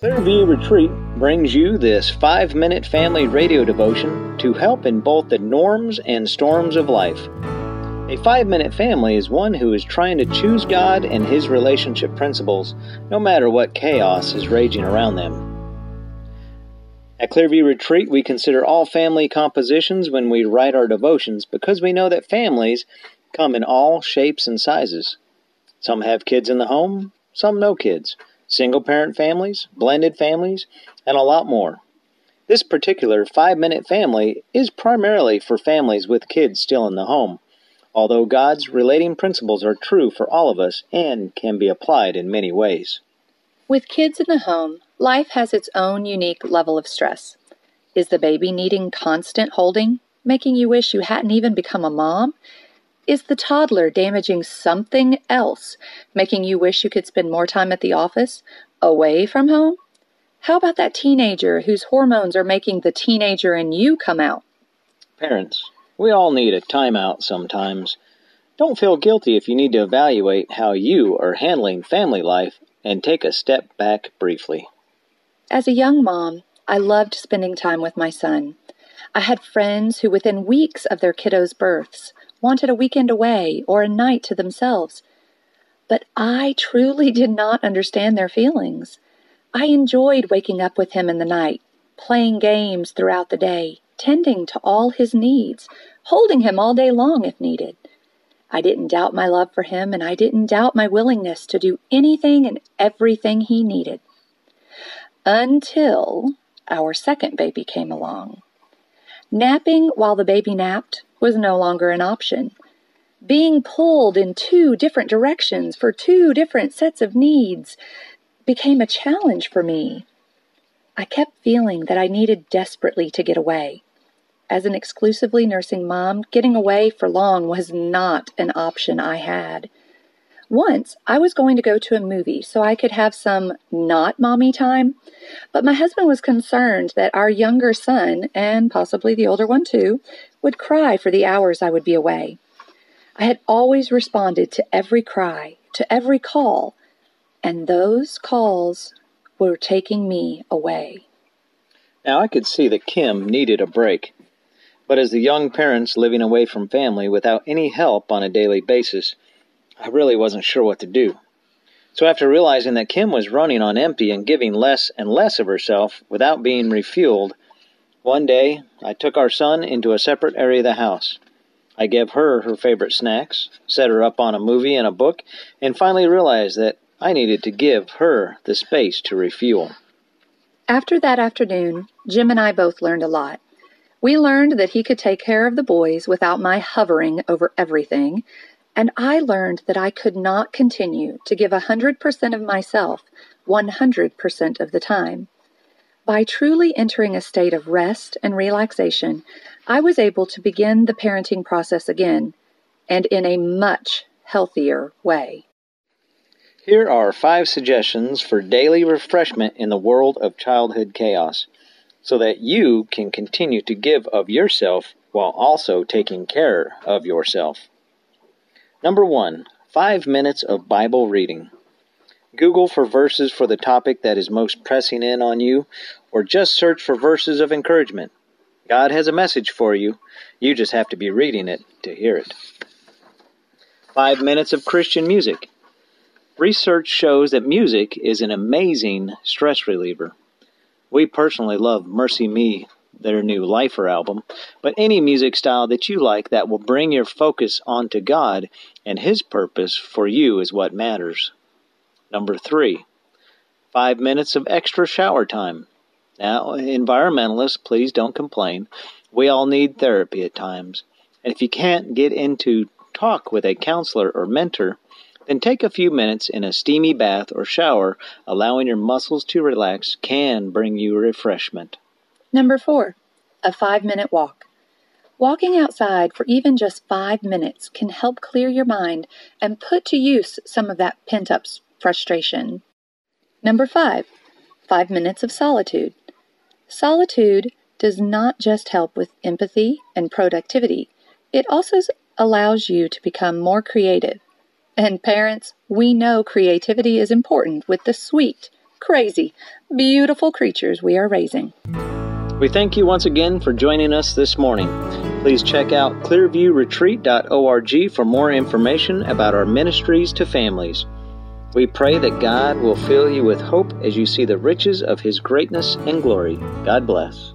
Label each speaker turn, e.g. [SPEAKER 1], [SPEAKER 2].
[SPEAKER 1] Clearview Retreat brings you this five minute family radio devotion to help in both the norms and storms of life. A five minute family is one who is trying to choose God and His relationship principles no matter what chaos is raging around them. At Clearview Retreat, we consider all family compositions when we write our devotions because we know that families come in all shapes and sizes. Some have kids in the home, some no kids single parent families, blended families, and a lot more. This particular five minute family is primarily for families with kids still in the home, although God's relating principles are true for all of us and can be applied in many ways.
[SPEAKER 2] With kids in the home, life has its own unique level of stress. Is the baby needing constant holding, making you wish you hadn't even become a mom? Is the toddler damaging something else, making you wish you could spend more time at the office, away from home? How about that teenager whose hormones are making the teenager in you come out?
[SPEAKER 1] Parents, we all need a timeout sometimes. Don't feel guilty if you need to evaluate how you are handling family life and take a step back briefly.
[SPEAKER 2] As a young mom, I loved spending time with my son. I had friends who, within weeks of their kiddos' births, wanted a weekend away or a night to themselves. But I truly did not understand their feelings. I enjoyed waking up with him in the night, playing games throughout the day, tending to all his needs, holding him all day long if needed. I didn't doubt my love for him, and I didn't doubt my willingness to do anything and everything he needed. Until our second baby came along. Napping while the baby napped was no longer an option. Being pulled in two different directions for two different sets of needs became a challenge for me. I kept feeling that I needed desperately to get away. As an exclusively nursing mom, getting away for long was not an option I had. Once I was going to go to a movie so I could have some not mommy time, but my husband was concerned that our younger son, and possibly the older one too, would cry for the hours I would be away. I had always responded to every cry, to every call, and those calls were taking me away.
[SPEAKER 1] Now, I could see that Kim needed a break. But as the young parents living away from family without any help on a daily basis, I really wasn't sure what to do. So, after realizing that Kim was running on empty and giving less and less of herself without being refueled, one day I took our son into a separate area of the house. I gave her her favorite snacks, set her up on a movie and a book, and finally realized that I needed to give her the space to refuel.
[SPEAKER 2] After that afternoon, Jim and I both learned a lot. We learned that he could take care of the boys without my hovering over everything, and I learned that I could not continue to give a 100% of myself 100% of the time. By truly entering a state of rest and relaxation, I was able to begin the parenting process again, and in a much healthier way.
[SPEAKER 1] Here are five suggestions for daily refreshment in the world of childhood chaos, so that you can continue to give of yourself while also taking care of yourself. Number one, five minutes of Bible reading. Google for verses for the topic that is most pressing in on you, or just search for verses of encouragement. God has a message for you. You just have to be reading it to hear it. Five minutes of Christian music. Research shows that music is an amazing stress reliever. We personally love MercyMe their new Lifer album, but any music style that you like that will bring your focus onto God and His purpose for you is what matters. Number three, five minutes of extra shower time. Now, environmentalists, please don't complain. We all need therapy at times. And if you can't get into talk with a counselor or mentor, then take a few minutes in a steamy bath or shower, allowing your muscles to relax can bring you refreshment.
[SPEAKER 2] Number four, a five minute walk. Walking outside for even just five minutes can help clear your mind and put to use some of that pent up frustration. Number five, five minutes of solitude. Solitude does not just help with empathy and productivity, it also allows you to become more creative. And parents, we know creativity is important with the sweet crazy, beautiful creatures we are raising.
[SPEAKER 1] We thank you once again for joining us this morning. Please check out clearviewretreat.org for more information about our ministries to families. We pray that God will fill you with hope as you see the riches of His greatness and glory. God bless.